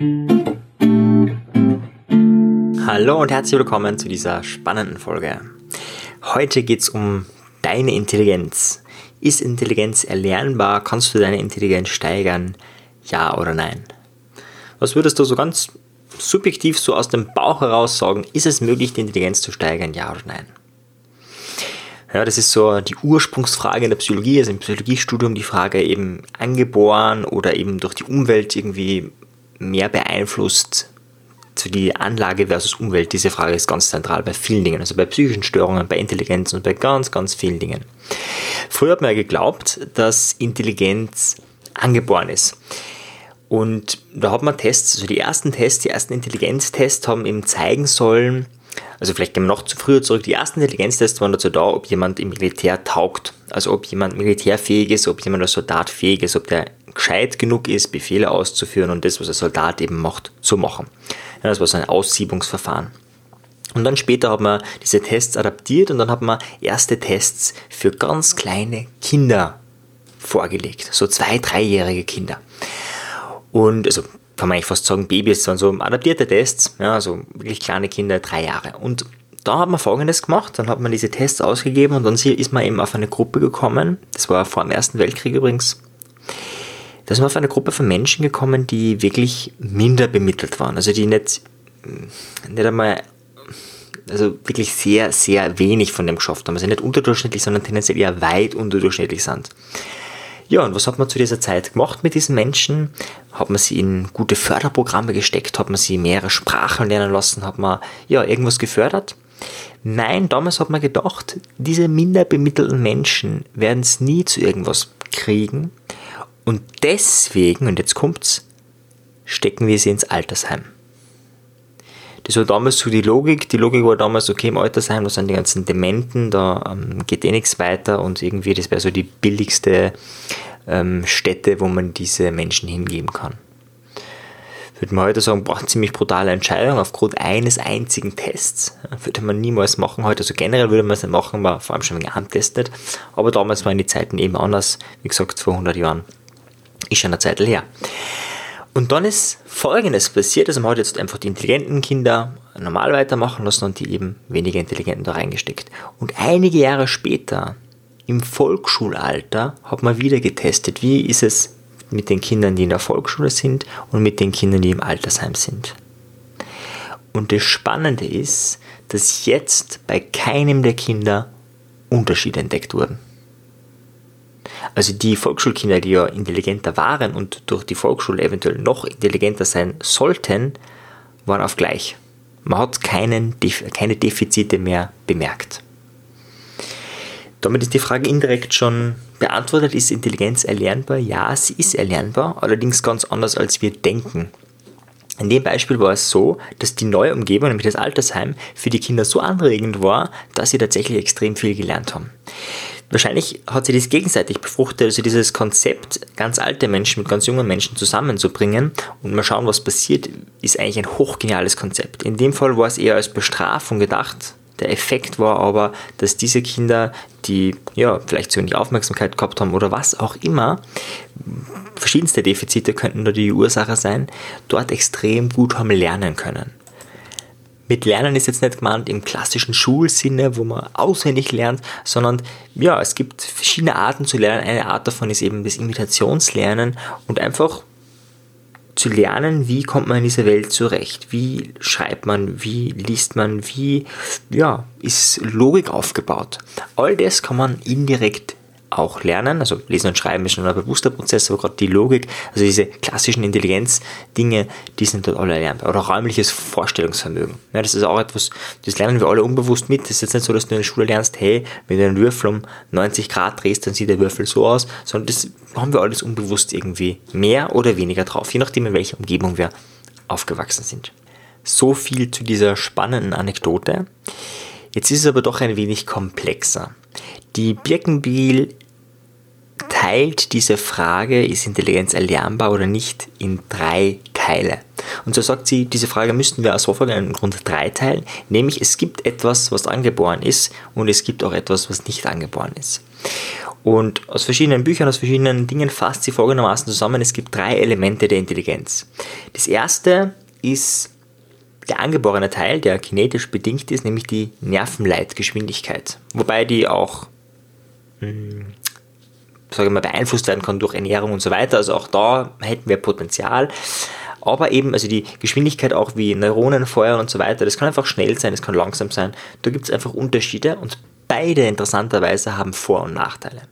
Hallo und herzlich willkommen zu dieser spannenden Folge. Heute geht es um deine Intelligenz. Ist Intelligenz erlernbar? Kannst du deine Intelligenz steigern? Ja oder nein? Was würdest du so ganz subjektiv so aus dem Bauch heraus sagen? Ist es möglich, die Intelligenz zu steigern? Ja oder nein? Ja, das ist so die Ursprungsfrage in der Psychologie, also im Psychologiestudium die Frage eben angeboren oder eben durch die Umwelt irgendwie mehr beeinflusst die Anlage versus Umwelt. Diese Frage ist ganz zentral bei vielen Dingen, also bei psychischen Störungen, bei Intelligenz und bei ganz, ganz vielen Dingen. Früher hat man ja geglaubt, dass Intelligenz angeboren ist. Und da hat man Tests, also die ersten Tests, die ersten Intelligenztests haben eben zeigen sollen, also vielleicht gehen wir noch zu früher zurück. Die ersten Intelligenztests waren dazu da, ob jemand im Militär taugt. Also ob jemand militärfähig ist, ob jemand als Soldat fähig ist, ob der gescheit genug ist, Befehle auszuführen und das, was ein Soldat eben macht, zu machen. Ja, das war so ein Aussiebungsverfahren. Und dann später hat man diese Tests adaptiert und dann hat man erste Tests für ganz kleine Kinder vorgelegt. So zwei, dreijährige Kinder. Und also kann man eigentlich fast sagen, Babys, waren so adaptierte Tests, ja, also wirklich kleine Kinder, drei Jahre. Und da hat man folgendes gemacht, dann hat man diese Tests ausgegeben und dann ist man eben auf eine Gruppe gekommen, das war vor dem Ersten Weltkrieg übrigens, da ist man auf eine Gruppe von Menschen gekommen, die wirklich minder bemittelt waren, also die nicht, nicht einmal, also wirklich sehr, sehr wenig von dem geschafft haben, also nicht unterdurchschnittlich, sondern tendenziell eher weit unterdurchschnittlich sind. Ja, und was hat man zu dieser Zeit gemacht mit diesen Menschen? Hat man sie in gute Förderprogramme gesteckt? Hat man sie mehrere Sprachen lernen lassen? Hat man ja irgendwas gefördert? Nein, damals hat man gedacht, diese minder bemittelten Menschen werden es nie zu irgendwas kriegen. Und deswegen, und jetzt kommt's, stecken wir sie ins Altersheim. Das war damals so die Logik. Die Logik war damals, okay, im Altersheim, da sind die ganzen Dementen, da ähm, geht eh nichts weiter und irgendwie, das wäre so die billigste ähm, Stätte, wo man diese Menschen hingeben kann. Würde man heute sagen, boah, ziemlich brutale Entscheidung aufgrund eines einzigen Tests. Würde man niemals machen. Heute, also generell würde man es nicht machen, war vor allem schon getestet. Aber damals waren die Zeiten eben anders. Wie gesagt, vor 100 Jahren. Ist schon eine Zeit her. Und dann ist Folgendes passiert, also man hat jetzt einfach die intelligenten Kinder normal weitermachen lassen und die eben weniger intelligenten da reingesteckt. Und einige Jahre später, im Volksschulalter, hat man wieder getestet, wie ist es mit den Kindern, die in der Volksschule sind und mit den Kindern, die im Altersheim sind. Und das Spannende ist, dass jetzt bei keinem der Kinder Unterschiede entdeckt wurden. Also die Volksschulkinder, die ja intelligenter waren und durch die Volksschule eventuell noch intelligenter sein sollten, waren auf gleich. Man hat keinen, keine Defizite mehr bemerkt. Damit ist die Frage indirekt schon beantwortet. Ist Intelligenz erlernbar? Ja, sie ist erlernbar, allerdings ganz anders als wir denken. In dem Beispiel war es so, dass die neue Umgebung, nämlich das Altersheim, für die Kinder so anregend war, dass sie tatsächlich extrem viel gelernt haben. Wahrscheinlich hat sich das gegenseitig befruchtet, also dieses Konzept, ganz alte Menschen mit ganz jungen Menschen zusammenzubringen und mal schauen, was passiert, ist eigentlich ein hochgeniales Konzept. In dem Fall war es eher als Bestrafung gedacht. Der Effekt war aber, dass diese Kinder, die ja vielleicht zu wenig Aufmerksamkeit gehabt haben oder was auch immer, verschiedenste Defizite könnten da die Ursache sein, dort extrem gut haben lernen können. Mit Lernen ist jetzt nicht gemeint im klassischen Schulsinne, wo man auswendig lernt, sondern ja, es gibt verschiedene Arten zu lernen. Eine Art davon ist eben das Imitationslernen und einfach zu lernen, wie kommt man in dieser Welt zurecht, wie schreibt man, wie liest man, wie ja, ist Logik aufgebaut. All das kann man indirekt auch lernen. Also Lesen und Schreiben ist schon ein bewusster Prozess, aber gerade die Logik, also diese klassischen Intelligenz-Dinge, die sind dort alle erlernbar. Oder räumliches Vorstellungsvermögen. Ja, das ist auch etwas, das lernen wir alle unbewusst mit. Das ist jetzt nicht so, dass du in der Schule lernst, hey, wenn du einen Würfel um 90 Grad drehst, dann sieht der Würfel so aus, sondern das haben wir alles unbewusst irgendwie mehr oder weniger drauf, je nachdem, in welcher Umgebung wir aufgewachsen sind. So viel zu dieser spannenden Anekdote. Jetzt ist es aber doch ein wenig komplexer. Die Birkenbiel teilt diese Frage, ist Intelligenz erlernbar oder nicht, in drei Teile. Und so sagt sie, diese Frage müssten wir aus vorfolgenden Grund drei teilen, nämlich es gibt etwas, was angeboren ist und es gibt auch etwas, was nicht angeboren ist. Und aus verschiedenen Büchern, aus verschiedenen Dingen fasst sie folgendermaßen zusammen. Es gibt drei Elemente der Intelligenz. Das erste ist der angeborene Teil, der kinetisch bedingt ist, nämlich die Nervenleitgeschwindigkeit. Wobei die auch hm, sage ich mal, beeinflusst werden kann durch Ernährung und so weiter. Also auch da hätten wir Potenzial. Aber eben, also die Geschwindigkeit auch wie Neuronen feuern und so weiter, das kann einfach schnell sein, das kann langsam sein. Da gibt es einfach Unterschiede und beide interessanterweise haben Vor- und Nachteile.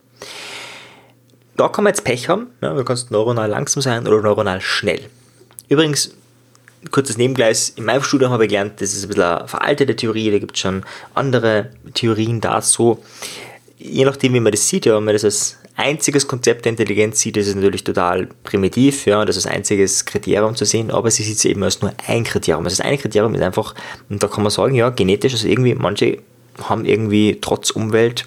Da kann man jetzt Pech haben, ja, du kannst neuronal langsam sein oder neuronal schnell. Übrigens, kurzes Nebengleis, in meinem Studium habe ich gelernt, das ist ein bisschen eine veraltete Theorie, da gibt es schon andere Theorien dazu. Je nachdem, wie man das sieht, ja, wenn man das als einziges Konzept der Intelligenz sieht, ist es natürlich total primitiv, ja, das ist einziges Kriterium zu sehen, aber sie sieht es eben als nur ein Kriterium. Also das eine Kriterium ist einfach, und da kann man sagen, ja, genetisch, also irgendwie, manche haben irgendwie trotz Umwelt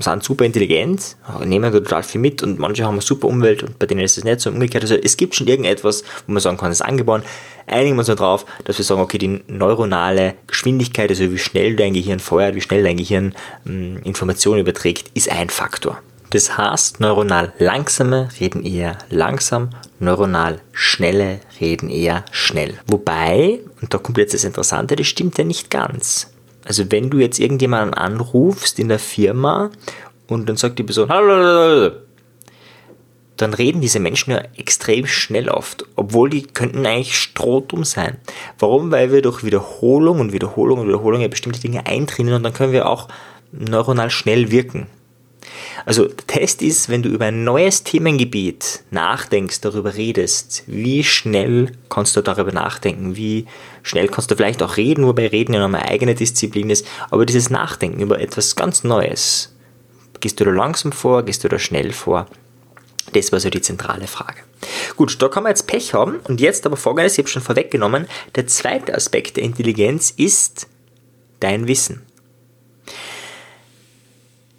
sind super intelligent, nehmen total viel mit und manche haben eine super Umwelt und bei denen ist es nicht so umgekehrt. Also es gibt schon irgendetwas, wo man sagen kann, es ist angeboren. Einigen wir uns darauf, dass wir sagen, okay, die neuronale Geschwindigkeit, also wie schnell dein Gehirn feuert, wie schnell dein Gehirn mh, Informationen überträgt, ist ein Faktor. Das heißt, neuronal langsame reden eher langsam, neuronal schnelle reden eher schnell. Wobei, und da kommt jetzt das Interessante, das stimmt ja nicht ganz. Also wenn du jetzt irgendjemanden anrufst in der Firma und dann sagt die Person, dann reden diese Menschen ja extrem schnell oft, obwohl die könnten eigentlich strohdumm sein. Warum? Weil wir durch Wiederholung und Wiederholung und Wiederholung ja bestimmte Dinge eintrainieren und dann können wir auch neuronal schnell wirken. Also der Test ist, wenn du über ein neues Themengebiet nachdenkst, darüber redest, wie schnell kannst du darüber nachdenken, wie schnell kannst du vielleicht auch reden, wobei Reden ja noch eine eigene Disziplin ist, aber dieses Nachdenken über etwas ganz Neues, gehst du da langsam vor, gehst du da schnell vor? Das war so die zentrale Frage. Gut, da kann man jetzt Pech haben und jetzt aber folgendes, ich habe schon vorweggenommen, der zweite Aspekt der Intelligenz ist dein Wissen.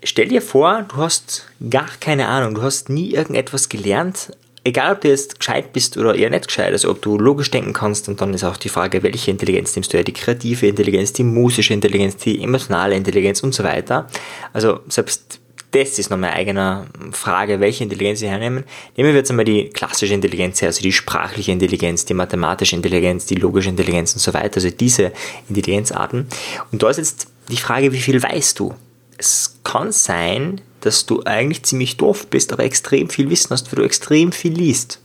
Stell dir vor, du hast gar keine Ahnung, du hast nie irgendetwas gelernt, egal ob du jetzt gescheit bist oder eher nicht gescheit, also ob du logisch denken kannst und dann ist auch die Frage, welche Intelligenz nimmst du ja, die kreative Intelligenz, die musische Intelligenz, die emotionale Intelligenz und so weiter. Also selbst das ist nochmal eine eigene Frage, welche Intelligenz sie hernehmen. Nehmen wir jetzt einmal die klassische Intelligenz her, also die sprachliche Intelligenz, die mathematische Intelligenz, die logische Intelligenz und so weiter, also diese Intelligenzarten. Und da ist jetzt die Frage, wie viel weißt du? Es kann sein, dass du eigentlich ziemlich doof bist, aber extrem viel Wissen hast, weil du extrem viel liest.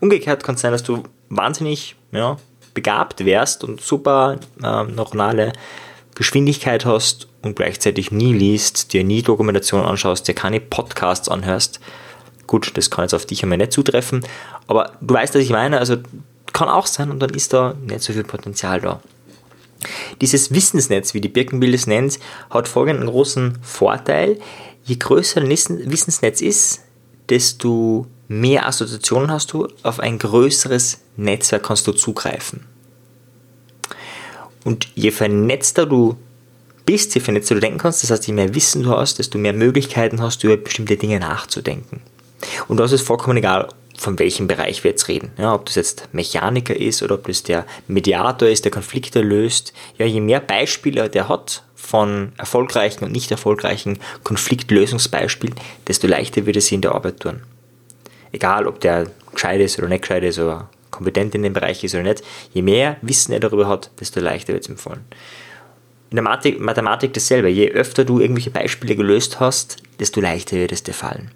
Umgekehrt kann es sein, dass du wahnsinnig ja, begabt wärst und super äh, neuronale Geschwindigkeit hast und gleichzeitig nie liest, dir nie Dokumentationen anschaust, dir keine Podcasts anhörst. Gut, das kann jetzt auf dich einmal nicht zutreffen, aber du weißt, was ich meine, also kann auch sein und dann ist da nicht so viel Potenzial da. Dieses Wissensnetz, wie die Birkenbild es nennt, hat folgenden großen Vorteil. Je größer ein Wissensnetz ist, desto mehr Assoziationen hast du, auf ein größeres Netzwerk kannst du zugreifen. Und je vernetzter du bist, je vernetzter du denken kannst, das heißt, je mehr Wissen du hast, desto mehr Möglichkeiten hast du über bestimmte Dinge nachzudenken. Und das ist vollkommen egal, von welchem Bereich wir jetzt reden. Ja, ob das jetzt Mechaniker ist oder ob das der Mediator ist, der Konflikte löst. Ja, je mehr Beispiele der hat von erfolgreichen und nicht erfolgreichen Konfliktlösungsbeispielen, desto leichter wird es in der Arbeit tun. Egal, ob der gescheit ist oder nicht gescheit ist oder kompetent in dem Bereich ist oder nicht, je mehr Wissen er darüber hat, desto leichter wird es ihm fallen. In der Mathematik dasselbe. Je öfter du irgendwelche Beispiele gelöst hast, desto leichter wird es dir fallen.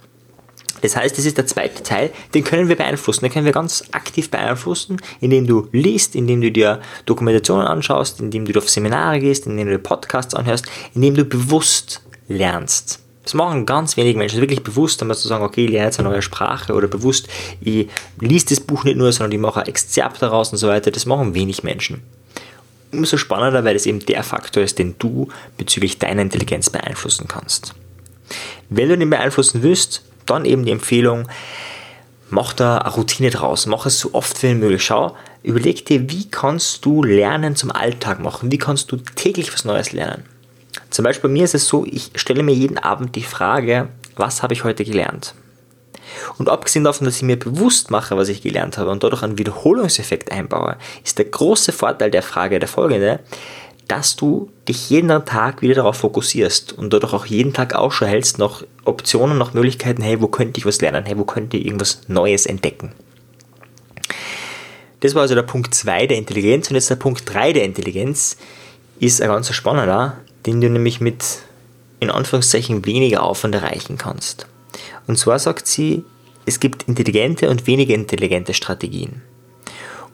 Das heißt, das ist der zweite Teil, den können wir beeinflussen, den können wir ganz aktiv beeinflussen, indem du liest, indem du dir Dokumentationen anschaust, indem du auf Seminare gehst, indem du Podcasts anhörst, indem du bewusst lernst. Das machen ganz wenige Menschen, wirklich bewusst, einmal zu sagen, okay, ich lerne jetzt eine neue Sprache oder bewusst, ich lese das Buch nicht nur, sondern ich mache ein Exzerpt daraus und so weiter. Das machen wenig Menschen. Umso spannender, weil das eben der Faktor ist, den du bezüglich deiner Intelligenz beeinflussen kannst. Wenn du den beeinflussen willst, dann eben die Empfehlung, mach da eine Routine draus, mach es so oft wie möglich. Schau, überleg dir, wie kannst du Lernen zum Alltag machen, wie kannst du täglich was Neues lernen. Zum Beispiel bei mir ist es so, ich stelle mir jeden Abend die Frage, was habe ich heute gelernt? Und abgesehen davon, dass ich mir bewusst mache, was ich gelernt habe und dadurch einen Wiederholungseffekt einbaue, ist der große Vorteil der Frage der folgende, dass du dich jeden Tag wieder darauf fokussierst und dadurch auch jeden Tag Ausschau hältst nach Optionen, nach Möglichkeiten, hey, wo könnte ich was lernen, hey, wo könnte ich irgendwas Neues entdecken. Das war also der Punkt 2 der Intelligenz und jetzt der Punkt 3 der Intelligenz ist ein ganz spannender, den du nämlich mit in Anführungszeichen weniger Aufwand erreichen kannst. Und zwar sagt sie, es gibt intelligente und weniger intelligente Strategien.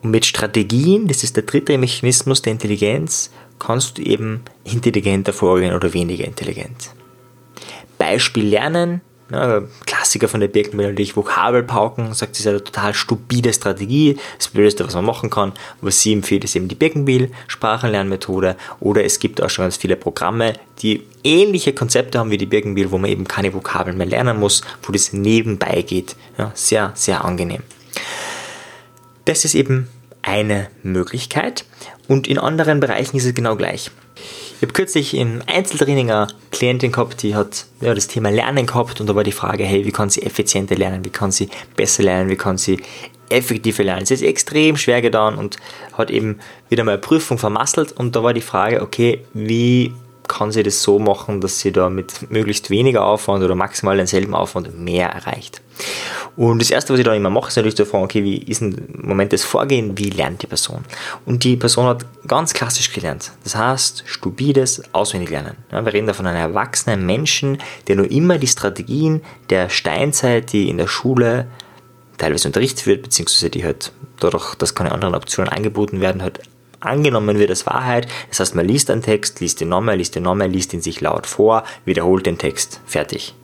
Und mit Strategien, das ist der dritte Mechanismus der Intelligenz, kannst du eben intelligenter vorgehen oder weniger intelligent. Beispiel Lernen, ja, Klassiker von der Birkenbill natürlich Vokabelpauken, sagt, sie ist eine total stupide Strategie, das Blödeste, was man machen kann. Was sie empfiehlt, ist eben die Birkenbill Sprachenlernmethode oder es gibt auch schon ganz viele Programme, die ähnliche Konzepte haben wie die Birkenbill, wo man eben keine Vokabeln mehr lernen muss, wo das nebenbei geht. Ja, sehr, sehr angenehm. Das ist eben eine Möglichkeit. Und in anderen Bereichen ist es genau gleich. Ich habe kürzlich im Einzeltraining eine Klientin gehabt, die hat ja, das Thema Lernen gehabt. Und da war die Frage, hey, wie kann sie effizienter lernen, wie kann sie besser lernen, wie kann sie effektiver lernen. Sie ist extrem schwer getan und hat eben wieder mal eine Prüfung vermasselt. Und da war die Frage, okay, wie kann sie das so machen, dass sie da mit möglichst weniger Aufwand oder maximal denselben Aufwand mehr erreicht. Und das Erste, was ich da immer mache, ist natürlich zu fragen, okay, wie ist im Moment das Vorgehen, wie lernt die Person? Und die Person hat ganz klassisch gelernt. Das heißt, stupides Auswendiglernen. Ja, wir reden da von einem erwachsenen Menschen, der nur immer die Strategien der Steinzeit, die in der Schule teilweise unterrichtet wird, beziehungsweise die halt dadurch, dass keine anderen Optionen angeboten werden, halt angenommen wird als Wahrheit. Das heißt, man liest einen Text, liest ihn nochmal, liest ihn nochmal, liest ihn sich laut vor, wiederholt den Text. Fertig.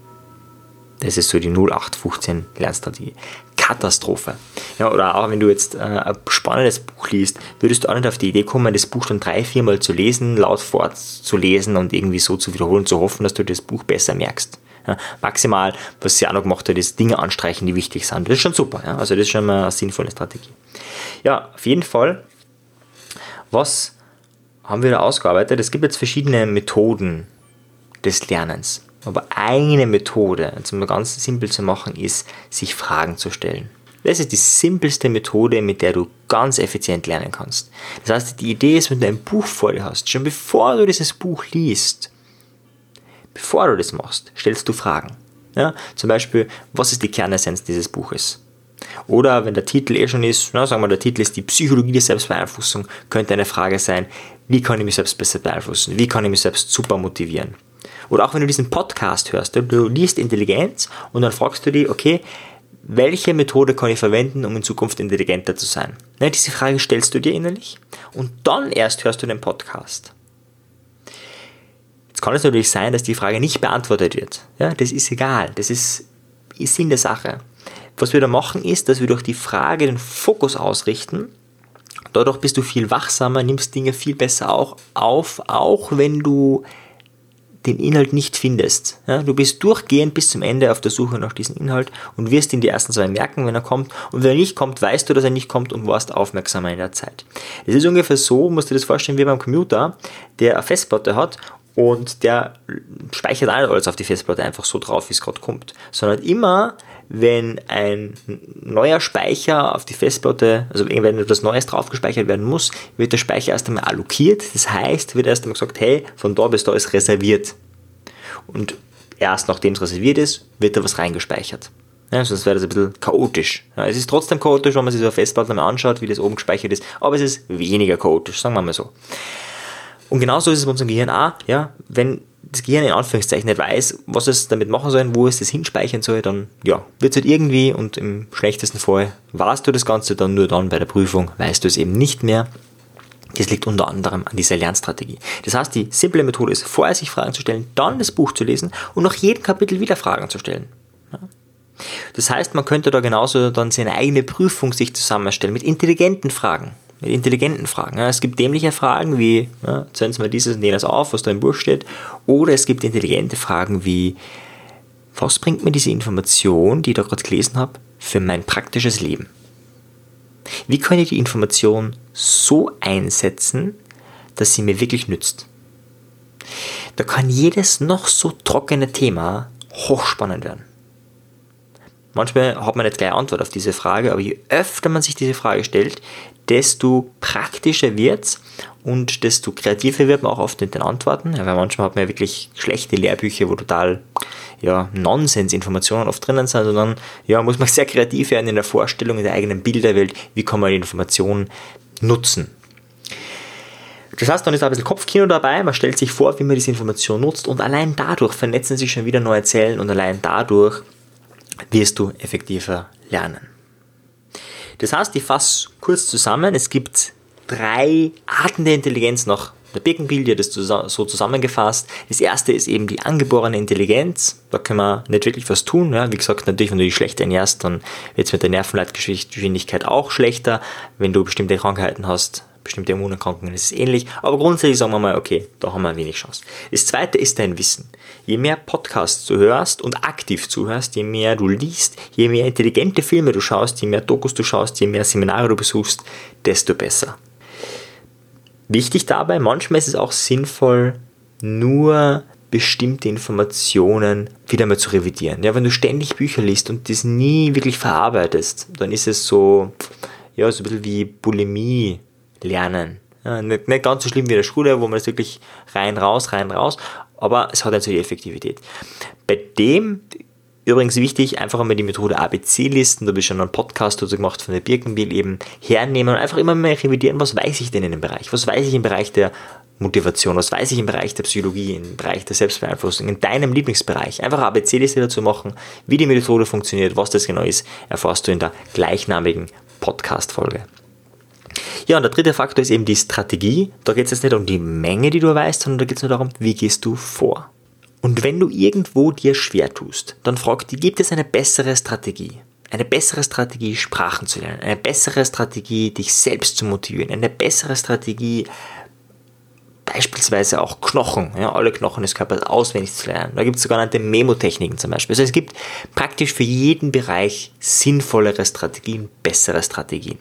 Das ist so die 0815 Lernstrategie. Katastrophe. Ja, oder auch wenn du jetzt äh, ein spannendes Buch liest, würdest du auch nicht auf die Idee kommen, das Buch dann drei, viermal zu lesen, laut vorzulesen und irgendwie so zu wiederholen, zu hoffen, dass du das Buch besser merkst. Ja, maximal, was sie auch noch gemacht hat, ist Dinge anstreichen, die wichtig sind. Das ist schon super. Ja? Also das ist schon mal eine sinnvolle Strategie. Ja, auf jeden Fall, was haben wir da ausgearbeitet? Es gibt jetzt verschiedene Methoden des Lernens. Aber eine Methode, um es ganz simpel zu machen, ist, sich Fragen zu stellen. Das ist die simpelste Methode, mit der du ganz effizient lernen kannst. Das heißt, die Idee ist, wenn du ein Buch vor dir hast, schon bevor du dieses Buch liest, bevor du das machst, stellst du Fragen. Ja, zum Beispiel, was ist die Kernessenz dieses Buches? Oder wenn der Titel eh schon ist, na, sagen wir, der Titel ist die Psychologie der Selbstbeeinflussung, könnte eine Frage sein, wie kann ich mich selbst besser beeinflussen? Wie kann ich mich selbst super motivieren? Oder auch wenn du diesen Podcast hörst, du liest Intelligenz und dann fragst du dich, okay, welche Methode kann ich verwenden, um in Zukunft intelligenter zu sein? Ja, diese Frage stellst du dir innerlich und dann erst hörst du den Podcast. Jetzt kann es natürlich sein, dass die Frage nicht beantwortet wird. Ja, das ist egal. Das ist Sinn der Sache. Was wir da machen, ist, dass wir durch die Frage den Fokus ausrichten. Dadurch bist du viel wachsamer, nimmst Dinge viel besser auch auf, auch wenn du den Inhalt nicht findest. Ja, du bist durchgehend bis zum Ende auf der Suche nach diesem Inhalt und wirst ihn die ersten zwei merken, wenn er kommt. Und wenn er nicht kommt, weißt du, dass er nicht kommt und warst aufmerksamer in der Zeit. Es ist ungefähr so, musst du dir das vorstellen, wie beim Computer, der eine Festplatte hat und der speichert alles auf die Festplatte einfach so drauf, wie es gerade kommt, sondern immer, wenn ein neuer Speicher auf die Festplatte, also wenn etwas Neues drauf gespeichert werden muss, wird der Speicher erst einmal allokiert. Das heißt, wird erst einmal gesagt, hey, von da bis da ist reserviert. Und erst nachdem es reserviert ist, wird da was reingespeichert. Ja, sonst wäre das ein bisschen chaotisch. Ja, es ist trotzdem chaotisch, wenn man sich so eine Festplatte mal anschaut, wie das oben gespeichert ist, aber es ist weniger chaotisch, sagen wir mal so. Und genauso ist es bei unserem Gehirn auch, ja, wenn das Gehirn in Anführungszeichen nicht weiß, was es damit machen soll, wo es das hinspeichern soll, dann ja, wird es halt irgendwie und im schlechtesten Fall warst du das Ganze dann nur dann bei der Prüfung, weißt du es eben nicht mehr. Das liegt unter anderem an dieser Lernstrategie. Das heißt, die simple Methode ist, vorher sich Fragen zu stellen, dann das Buch zu lesen und nach jedem Kapitel wieder Fragen zu stellen. Das heißt, man könnte da genauso dann seine eigene Prüfung sich zusammenstellen mit intelligenten Fragen mit intelligenten Fragen. es gibt dämliche Fragen wie, ja, zählen Sie mal dieses und jenes auf, was da im Buch steht. Oder es gibt intelligente Fragen wie, was bringt mir diese Information, die ich da gerade gelesen habe, für mein praktisches Leben? Wie kann ich die Information so einsetzen, dass sie mir wirklich nützt? Da kann jedes noch so trockene Thema hochspannend werden. Manchmal hat man nicht gleich Antwort auf diese Frage, aber je öfter man sich diese Frage stellt, desto praktischer wird es und desto kreativer wird man auch oft mit den Antworten. Weil manchmal hat man ja wirklich schlechte Lehrbücher, wo total ja, Nonsens-Informationen oft drinnen sind, sondern ja, muss man sehr kreativ werden in der Vorstellung, in der eigenen Bilderwelt, wie kann man die Information nutzen. Das heißt, dann ist ein bisschen Kopfkino dabei, man stellt sich vor, wie man diese Information nutzt und allein dadurch vernetzen sich schon wieder neue Zellen und allein dadurch wirst du effektiver lernen. Das heißt, ich fasse kurz zusammen, es gibt drei Arten der Intelligenz nach der Birkenbild, hat das so zusammengefasst. Das erste ist eben die angeborene Intelligenz. Da kann man nicht wirklich was tun. Ja. Wie gesagt, natürlich, wenn du dich schlecht ernährst, dann wird es mit der Nervenleitgeschwindigkeit auch schlechter. Wenn du bestimmte Krankheiten hast, bestimmte Immunerkrankungen ist es ähnlich. Aber grundsätzlich sagen wir mal, okay, da haben wir wenig Chance. Das zweite ist dein Wissen. Je mehr Podcasts du hörst und aktiv zuhörst, je mehr du liest, je mehr intelligente Filme du schaust, je mehr Dokus du schaust, je mehr Seminare du besuchst, desto besser. Wichtig dabei, manchmal ist es auch sinnvoll, nur bestimmte Informationen wieder mal zu revidieren. Ja, wenn du ständig Bücher liest und das nie wirklich verarbeitest, dann ist es so, ja, so ein bisschen wie Bulimie lernen. Ja, nicht, nicht ganz so schlimm wie in der Schule, wo man das wirklich rein, raus, rein, raus, aber es hat natürlich Effektivität. Bei dem Übrigens wichtig, einfach einmal die Methode ABC-Listen, da habe ich schon einen Podcast dazu gemacht von der Birkenbiel eben hernehmen und einfach immer mal revidieren, was weiß ich denn in dem Bereich? Was weiß ich im Bereich der Motivation, was weiß ich im Bereich der Psychologie, im Bereich der Selbstbeeinflussung, in deinem Lieblingsbereich. Einfach ABC-Liste dazu machen, wie die Methode funktioniert, was das genau ist, erfährst du in der gleichnamigen Podcast-Folge. Ja, und der dritte Faktor ist eben die Strategie. Da geht es jetzt nicht um die Menge, die du weißt, sondern da geht es nur darum, wie gehst du vor. Und wenn du irgendwo dir schwer tust, dann frag dich, gibt es eine bessere Strategie? Eine bessere Strategie, Sprachen zu lernen, eine bessere Strategie, dich selbst zu motivieren, eine bessere Strategie, beispielsweise auch Knochen, ja, alle Knochen des Körpers auswendig zu lernen. Da gibt es sogenannte Memotechniken zum Beispiel. Also es gibt praktisch für jeden Bereich sinnvollere Strategien, bessere Strategien.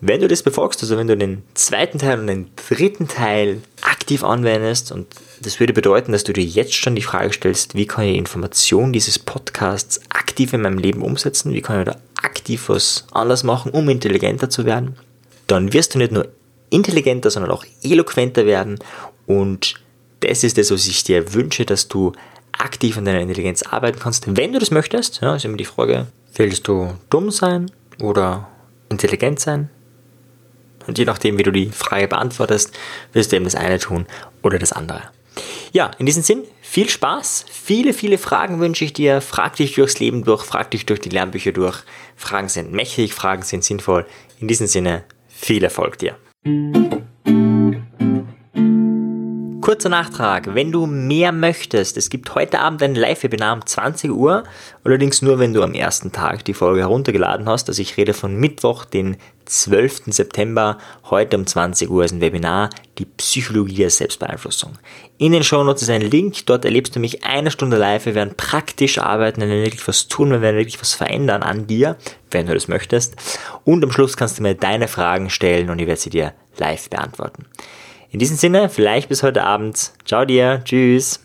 Wenn du das befolgst, also wenn du den zweiten Teil und den dritten Teil aktiv anwendest, und das würde bedeuten, dass du dir jetzt schon die Frage stellst, wie kann ich die Information dieses Podcasts aktiv in meinem Leben umsetzen, wie kann ich da aktiv was anders machen, um intelligenter zu werden, dann wirst du nicht nur intelligenter, sondern auch eloquenter werden und das ist das, was ich dir wünsche, dass du aktiv an deiner Intelligenz arbeiten kannst. Wenn du das möchtest, ja, ist immer die Frage, willst du dumm sein oder intelligent sein? Und je nachdem, wie du die Frage beantwortest, wirst du eben das eine tun oder das andere. Ja, in diesem Sinn, viel Spaß, viele, viele Fragen wünsche ich dir. Frag dich durchs Leben durch, frag dich durch die Lernbücher durch. Fragen sind mächtig, Fragen sind sinnvoll. In diesem Sinne, viel Erfolg dir. Kurzer Nachtrag, wenn du mehr möchtest, es gibt heute Abend ein Live-Webinar um 20 Uhr, allerdings nur, wenn du am ersten Tag die Folge heruntergeladen hast. Also ich rede von Mittwoch, den 12. September, heute um 20 Uhr ist ein Webinar, die Psychologie der Selbstbeeinflussung. In den Shownotes ist ein Link, dort erlebst du mich eine Stunde live, wir werden praktisch arbeiten, wir werden wirklich was tun, wir werden wirklich was verändern an dir, wenn du das möchtest. Und am Schluss kannst du mir deine Fragen stellen und ich werde sie dir live beantworten. In diesem Sinne, vielleicht bis heute Abend. Ciao dir, tschüss.